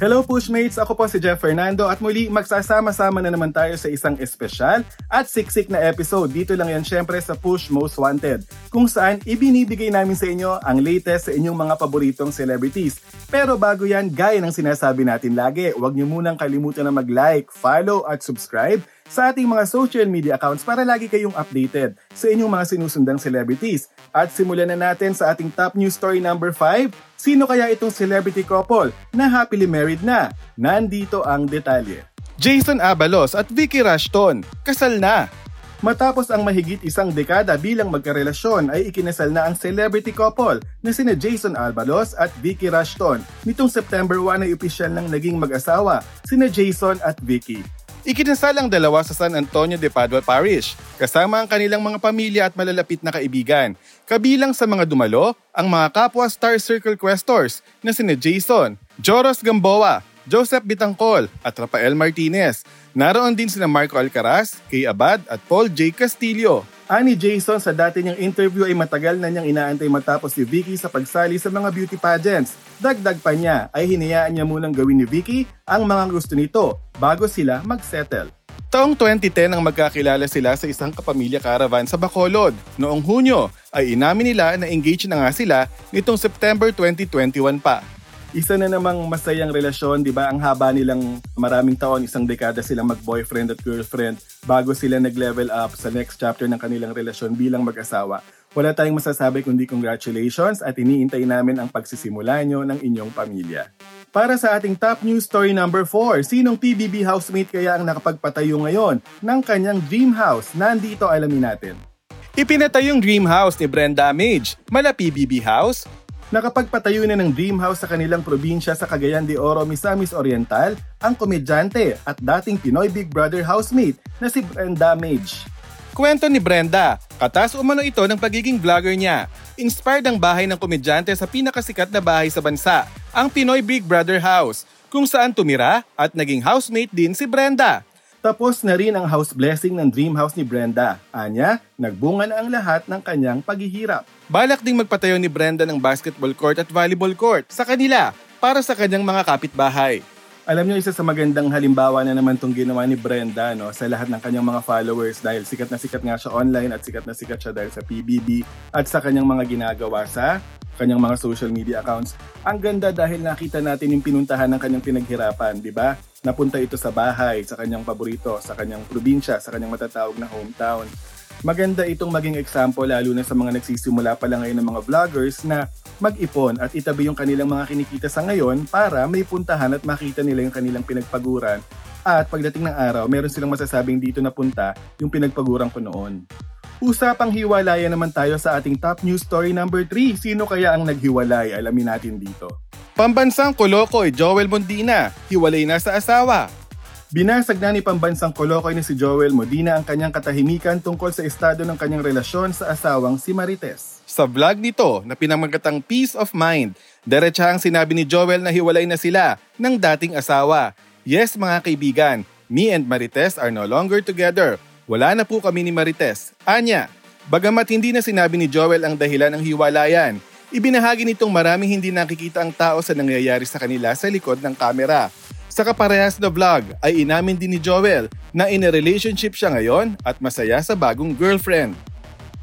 Hello Pushmates! Ako po si Jeff Fernando at muli magsasama-sama na naman tayo sa isang espesyal at siksik na episode. Dito lang yan syempre sa Push Most Wanted kung saan ibinibigay namin sa inyo ang latest sa inyong mga paboritong celebrities. Pero bago yan, gaya ng sinasabi natin lagi, huwag niyo munang kalimutan na mag-like, follow at subscribe sa ating mga social media accounts para lagi kayong updated sa inyong mga sinusundang celebrities. At simulan na natin sa ating top news story number 5. Sino kaya itong celebrity couple na happily married na? Nandito ang detalye. Jason Abalos at Vicky Rushton, kasal na. Matapos ang mahigit isang dekada bilang magkarelasyon ay ikinasal na ang celebrity couple na sina Jason Albalos at Vicky Rushton. Nitong September 1 ay opisyal nang naging mag-asawa sina Jason at Vicky. Ikinasal ang dalawa sa San Antonio de Padua Parish, kasama ang kanilang mga pamilya at malalapit na kaibigan. Kabilang sa mga dumalo, ang mga kapwa Star Circle Questors na sina Jason, Joros Gamboa, Joseph Bitangkol at Rafael Martinez. Naroon din sina Marco Alcaraz, Kay Abad at Paul J. Castillo. Ani Jason sa dati niyang interview ay matagal na niyang inaantay matapos si Vicky sa pagsali sa mga beauty pageants. Dagdag pa niya ay hinayaan niya munang gawin ni Vicky ang mga gusto nito bago sila magsettle. Taong 2010 ang magkakilala sila sa isang kapamilya caravan sa Bacolod. Noong Hunyo ay inamin nila na engaged na nga sila nitong September 2021 pa isa na namang masayang relasyon, di ba? Ang haba nilang maraming taon, isang dekada silang mag-boyfriend at girlfriend bago sila nag-level up sa next chapter ng kanilang relasyon bilang mag-asawa. Wala tayong masasabi kundi congratulations at iniintay namin ang pagsisimula nyo ng inyong pamilya. Para sa ating top news story number 4, sinong PBB housemate kaya ang nakapagpatayo ngayon ng kanyang dream house? Nandito alamin natin. Ipinatay yung dream house ni Brenda Mage. Mala PBB house? Nakapagpatayo na ng dream house sa kanilang probinsya sa Cagayan de Oro, Misamis Oriental ang komedyante at dating Pinoy Big Brother housemate na si Brenda Mage. Kwento ni Brenda, katas umano ito ng pagiging vlogger niya. Inspired ang bahay ng komedyante sa pinakasikat na bahay sa bansa, ang Pinoy Big Brother House, kung saan tumira at naging housemate din si Brenda. Tapos na rin ang house blessing ng dream house ni Brenda. Anya, nagbunga na ang lahat ng kanyang paghihirap. Balak ding magpatayo ni Brenda ng basketball court at volleyball court sa kanila para sa kanyang mga kapitbahay. Alam niyo isa sa magandang halimbawa na naman itong ginawa ni Brenda no, sa lahat ng kanyang mga followers dahil sikat na sikat nga siya online at sikat na sikat siya dahil sa PBB at sa kanyang mga ginagawa sa kanyang mga social media accounts. Ang ganda dahil nakita natin yung pinuntahan ng kanyang pinaghirapan, di ba? napunta ito sa bahay, sa kanyang paborito, sa kanyang probinsya, sa kanyang matatawag na hometown. Maganda itong maging example lalo na sa mga nagsisimula pa lang ngayon ng mga vloggers na mag-ipon at itabi yung kanilang mga kinikita sa ngayon para may puntahan at makita nila yung kanilang pinagpaguran at pagdating ng araw, meron silang masasabing dito na punta yung pinagpaguran ko noon. Usapang hiwalayan naman tayo sa ating top news story number 3. Sino kaya ang naghiwalay? Alamin natin dito. Pambansang Kolokoy, Joel Mondina, hiwalay na sa asawa. Binasag na ni Pambansang Kolokoy ni si Joel Modina ang kanyang katahimikan tungkol sa estado ng kanyang relasyon sa asawang si Marites. Sa vlog nito na pinamagatang Peace of Mind, diretsahang sinabi ni Joel na hiwalay na sila ng dating asawa. Yes mga kaibigan, me and Marites are no longer together. Wala na po kami ni Marites. Anya, bagamat hindi na sinabi ni Joel ang dahilan ng hiwalayan, Ibinahagi nitong maraming hindi nakikita ang tao sa nangyayari sa kanila sa likod ng kamera. Sa kaparehas na vlog ay inamin din ni Joel na in a relationship siya ngayon at masaya sa bagong girlfriend.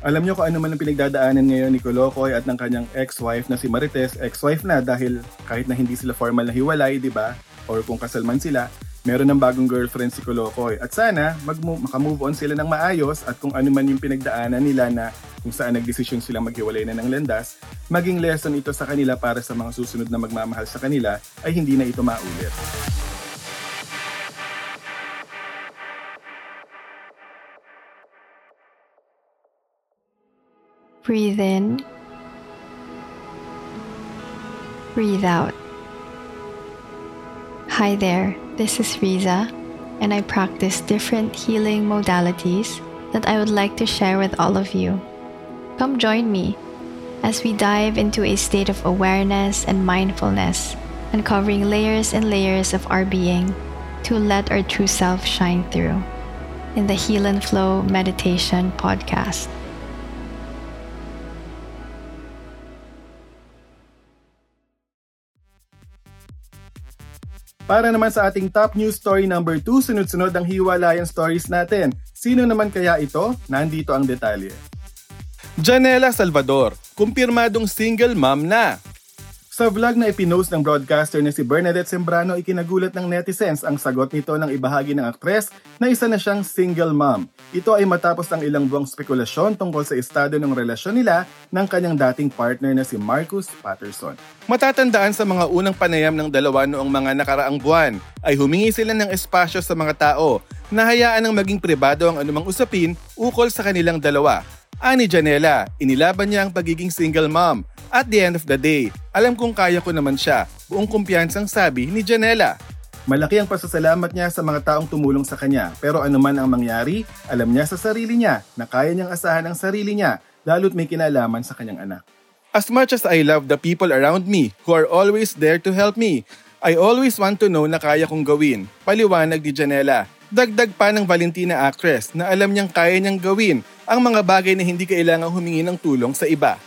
Alam niyo kung ano man ang pinagdadaanan ngayon ni Kolokoy at ng kanyang ex-wife na si Marites, ex-wife na dahil kahit na hindi sila formal na hiwalay, di ba? Or kung kasal man sila, meron ng bagong girlfriend si Kolokoy. At sana mag makamove on sila ng maayos at kung ano man yung pinagdaanan nila na kung saan nagdesisyon silang maghiwalay na ng landas, maging lesson ito sa kanila para sa mga susunod na magmamahal sa kanila ay hindi na ito maulit. Breathe in. Breathe out. Hi there, this is Riza, and I practice different healing modalities that I would like to share with all of you. Come join me. as we dive into a state of awareness and mindfulness, uncovering layers and layers of our being to let our true self shine through. In the Heal and Flow Meditation Podcast. Para naman sa ating top news story number 2, sunod-sunod ang hiwalayan stories natin. Sino naman kaya ito? Nandito ang detalye. Janela Salvador, kumpirmadong single mom na. Sa vlog na ipinost ng broadcaster na si Bernadette Sembrano, ikinagulat ng netizens ang sagot nito ng ibahagi ng aktres na isa na siyang single mom. Ito ay matapos ang ilang buwang spekulasyon tungkol sa estado ng relasyon nila ng kanyang dating partner na si Marcus Patterson. Matatandaan sa mga unang panayam ng dalawa noong mga nakaraang buwan ay humingi sila ng espasyo sa mga tao na hayaan ng maging pribado ang anumang usapin ukol sa kanilang dalawa. Ani Janela, inilaban niya ang pagiging single mom at the end of the day, alam kong kaya ko naman siya, buong kumpiyansang sabi ni Janela. Malaki ang pasasalamat niya sa mga taong tumulong sa kanya, pero anuman ang mangyari, alam niya sa sarili niya na kaya niyang asahan ang sarili niya, lalo't may kinalaman sa kanyang anak. As much as I love the people around me who are always there to help me, I always want to know na kaya kong gawin, paliwanag ni Janela. Dagdag pa ng Valentina actress na alam niyang kaya niyang gawin ang mga bagay na hindi kailangang humingi ng tulong sa iba.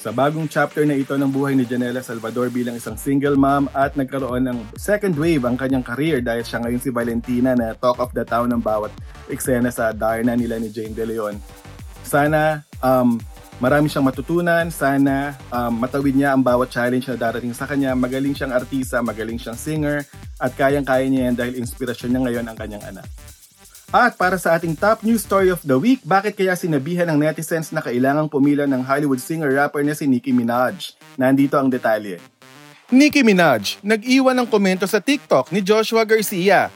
Sa bagong chapter na ito ng buhay ni Janela Salvador bilang isang single mom at nagkaroon ng second wave ang kanyang career dahil siya ngayon si Valentina na talk of the town ng bawat eksena sa Darna nila ni Jane De Leon. Sana um, marami siyang matutunan, sana um, matawid niya ang bawat challenge na darating sa kanya. Magaling siyang artista, magaling siyang singer at kayang-kaya niya yan dahil inspirasyon niya ngayon ang kanyang anak. At para sa ating top news story of the week, bakit kaya sinabihan ng netizens na kailangang pumila ng Hollywood singer-rapper na si Nicki Minaj? Nandito ang detalye. Nicki Minaj, nag-iwan ng komento sa TikTok ni Joshua Garcia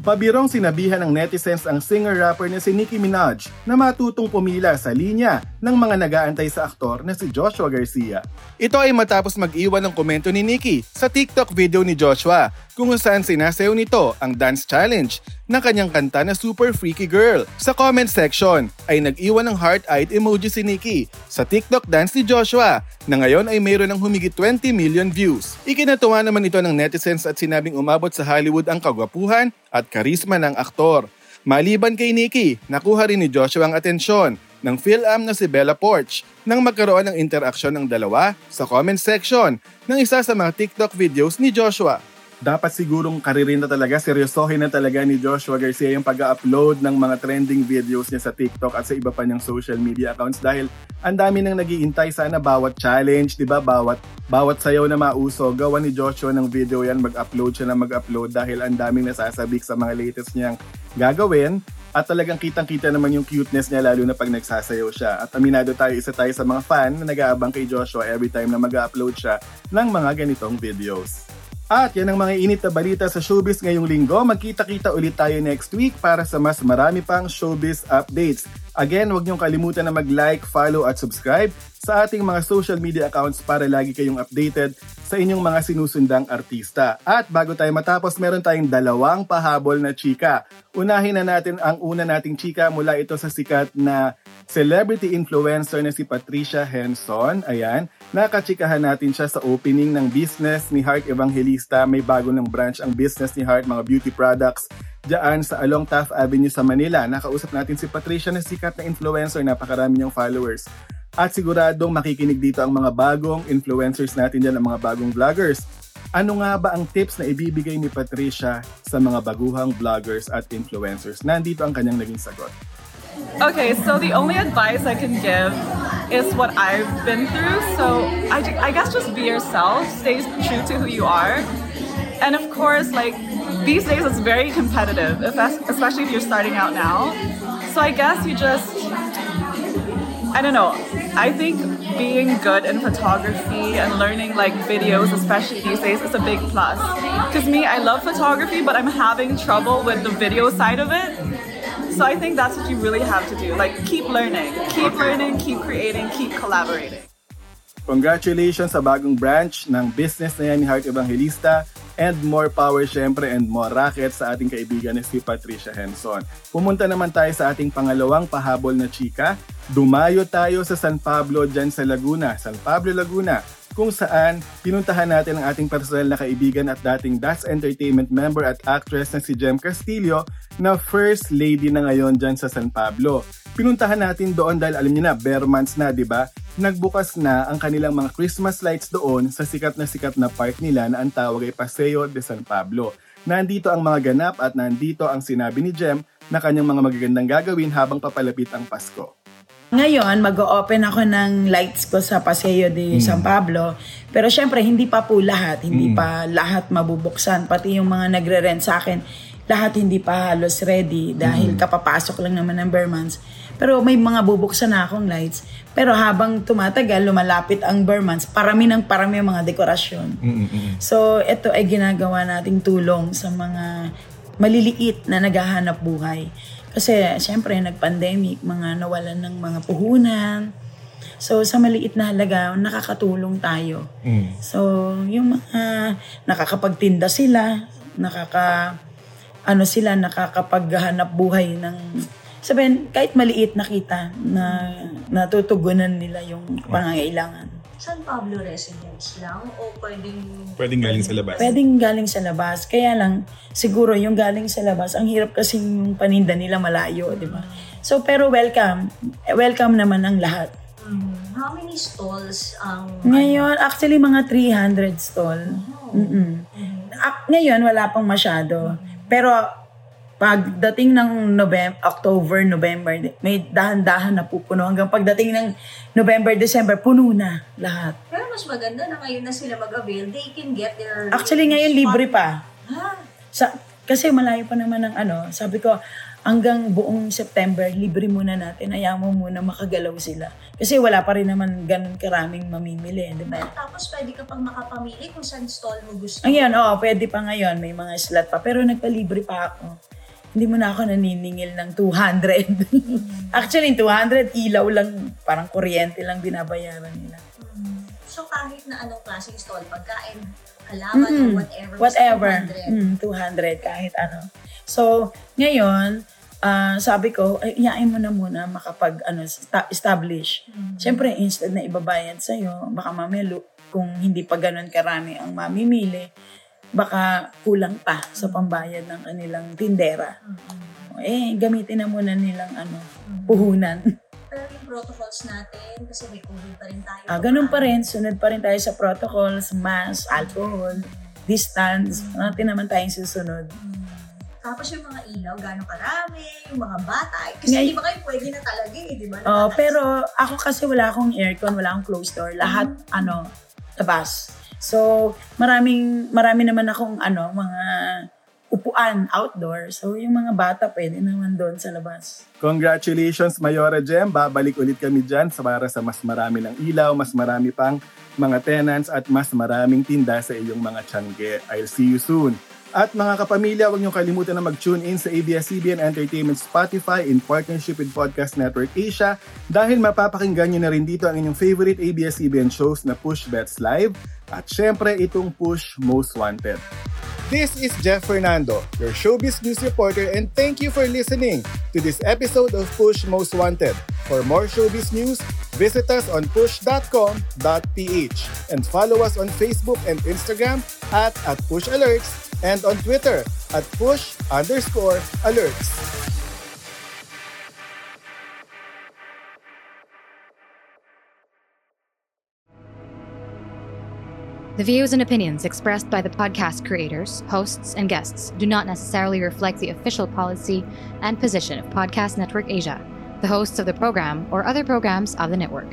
Pabirong sinabihan ng netizens ang singer-rapper na si Nicki Minaj na matutong pumila sa linya ng mga nagaantay sa aktor na si Joshua Garcia. Ito ay matapos mag-iwan ng komento ni Nicki sa TikTok video ni Joshua kung saan sinasayaw nito ang dance challenge ng kanyang kanta na Super Freaky Girl. Sa comment section ay nag-iwan ng heart-eyed emoji si Nicki sa TikTok dance ni Joshua na ngayon ay mayroon ng humigit 20 million views. Ikinatuwa naman ito ng netizens at sinabing umabot sa Hollywood ang kagwapuhan at karisma ng aktor. Maliban kay Nicki, nakuha rin ni Joshua ang atensyon ng PhilAm na si Bella Porch nang magkaroon ng interaksyon ng dalawa sa comment section ng isa sa mga TikTok videos ni Joshua dapat sigurong karirin na talaga, seryosohin na talaga ni Joshua Garcia yung pag-upload ng mga trending videos niya sa TikTok at sa iba pa niyang social media accounts dahil ang dami nang nagiintay sana bawat challenge, 'di ba? Bawat bawat sayaw na mauso, gawa ni Joshua ng video yan, mag-upload siya na mag-upload dahil ang daming nasasabik sa mga latest niyang gagawin at talagang kitang-kita naman yung cuteness niya lalo na pag nagsasayaw siya. At aminado tayo, isa tayo sa mga fan na nag-aabang kay Joshua every time na mag-upload siya ng mga ganitong videos. At yan ang mga init na balita sa showbiz ngayong linggo. Magkita-kita ulit tayo next week para sa mas marami pang showbiz updates. Again, huwag niyong kalimutan na mag-like, follow at subscribe sa ating mga social media accounts para lagi kayong updated sa inyong mga sinusundang artista. At bago tayo matapos, meron tayong dalawang pahabol na chika. Unahin na natin ang una nating chika mula ito sa sikat na celebrity influencer na si Patricia Henson. Ayan, nakachikahan natin siya sa opening ng business ni Heart Evangelista. May bago ng branch ang business ni Heart, mga beauty products diyan sa Along Taft Avenue sa Manila. Nakausap natin si Patricia na sikat na influencer, napakarami niyang followers. At siguradong makikinig dito ang mga bagong influencers natin dyan, ang mga bagong vloggers. Ano nga ba ang tips na ibibigay ni Patricia sa mga baguhang vloggers at influencers? Nandito ang kanyang naging sagot. Okay, so the only advice I can give is what I've been through. So I, I guess just be yourself, stay true to who you are. And of course, like these days it's very competitive, if especially if you're starting out now. So I guess you just, I don't know, I think being good in photography and learning like videos, especially these days, is a big plus. Because me, I love photography, but I'm having trouble with the video side of it. So I think that's what you really have to do. Like keep learning, keep learning, keep creating, keep collaborating. Congratulations sa bagong branch ng business na yan ni Heart Evangelista and more power syempre and more racket sa ating kaibigan na si Patricia Henson. Pumunta naman tayo sa ating pangalawang pahabol na chika Dumayo tayo sa San Pablo dyan sa Laguna, San Pablo, Laguna, kung saan pinuntahan natin ang ating personal na kaibigan at dating Das Entertainment member at actress na si Jem Castillo na first lady na ngayon dyan sa San Pablo. Pinuntahan natin doon dahil alam niyo na, bare months na, di ba? Nagbukas na ang kanilang mga Christmas lights doon sa sikat na sikat na park nila na ang tawag ay Paseo de San Pablo. Nandito ang mga ganap at nandito ang sinabi ni Jem na kanyang mga magagandang gagawin habang papalapit ang Pasko. Ngayon, mag-open ako ng lights ko sa Paseo de San Pablo. Pero syempre, hindi pa po lahat. Hindi pa lahat mabubuksan. Pati yung mga nagre-rent sa akin, lahat hindi pa halos ready dahil kapapasok lang naman ng Bermans. Pero may mga bubuksan na akong lights. Pero habang tumatagal, lumalapit ang Bermans, parami ng parami ang mga dekorasyon. So, ito ay ginagawa nating tulong sa mga maliliit na naghahanap buhay. Kasi, syempre, nag-pandemic, mga nawalan ng mga puhunan. So, sa maliit na halaga, nakakatulong tayo. So, yung mga nakakapagtinda sila, nakaka, ano sila, nakakapaghanap buhay ng, sabihin, kahit maliit nakita na natutugunan nila yung pangangailangan. San Pablo residence lang o pwedeng... Pwedeng galing sa labas. Pwedeng galing sa labas. Kaya lang, siguro yung galing sa labas, ang hirap kasi yung paninda nila malayo, di ba? So, pero welcome. Welcome naman ang lahat. Mm, how many stalls ang... Ngayon, actually, mga 300 stall. Mm-mm. Ak- ngayon, wala pang masyado. Pero, pagdating ng November, October, November, may dahan-dahan na pupuno. Hanggang pagdating ng November, December, puno na lahat. Pero mas maganda na ngayon na sila mag-avail, they can get their... Actually, ngayon, spot. libre pa. Ha? Sa, kasi malayo pa naman ang ano. Sabi ko, hanggang buong September, libre muna natin. Ayaw mo muna makagalaw sila. Kasi wala pa rin naman ganun karaming mamimili, di ba? Tapos pwede ka pang makapamili kung saan stall mo gusto. Ayan, oo, pwede pa ngayon. May mga slot pa. Pero nagpalibre pa ako. Hindi mo na ako naniningil ng 200. Actually, 200, ilaw lang, parang kuryente lang binabayaran nila. Mm. So kahit na anong klaseng stall, pagkain, halaman, or whatever. Whatever. 200. Mm, 200 kahit ano. So, ngayon, ah, sabi ko, ay, iyain mo na muna makapag ano, sta- establish. Siyempre, instead na ibabayad sa'yo, baka mamelo, kung hindi pa ganun karami ang mamimili, baka kulang pa sa pambayad ng kanilang tindera. Eh, gamitin na muna nilang ano, puhunan. Pero yung protocols natin, kasi may COVID pa rin tayo. Ah, ganun pa rin, sunod pa rin tayo sa protocols, mask, alcohol, distance, natin naman tayong susunod. Tapos yung mga ilaw, gano'ng karami, yung mga bata. Kasi Ngay- di ba kayo pwede na talaga eh, di ba? Oh, Nakaka- pero ako kasi wala akong aircon, wala akong closed door. Lahat ano, labas. So, maraming marami naman akong ano, mga upuan outdoor. So, yung mga bata pwede naman doon sa labas. Congratulations, Mayora Jem. Babalik ulit kami dyan sa para sa mas marami ng ilaw, mas marami pang mga tenants at mas maraming tinda sa iyong mga tiyangge. I'll see you soon. At mga kapamilya, huwag niyo kalimutan na mag-tune in sa ABS-CBN Entertainment Spotify in partnership with Podcast Network Asia dahil mapapakinggan niyo na rin dito ang inyong favorite ABS-CBN shows na Push Bets Live at syempre itong Push Most Wanted. This is Jeff Fernando, your showbiz news reporter and thank you for listening to this episode of Push Most Wanted. For more showbiz news, visit us on push.com.ph and follow us on Facebook and Instagram at, at Push and on Twitter at push underscore alerts. The views and opinions expressed by the podcast creators, hosts, and guests do not necessarily reflect the official policy and position of Podcast Network Asia, the hosts of the program, or other programs of the network.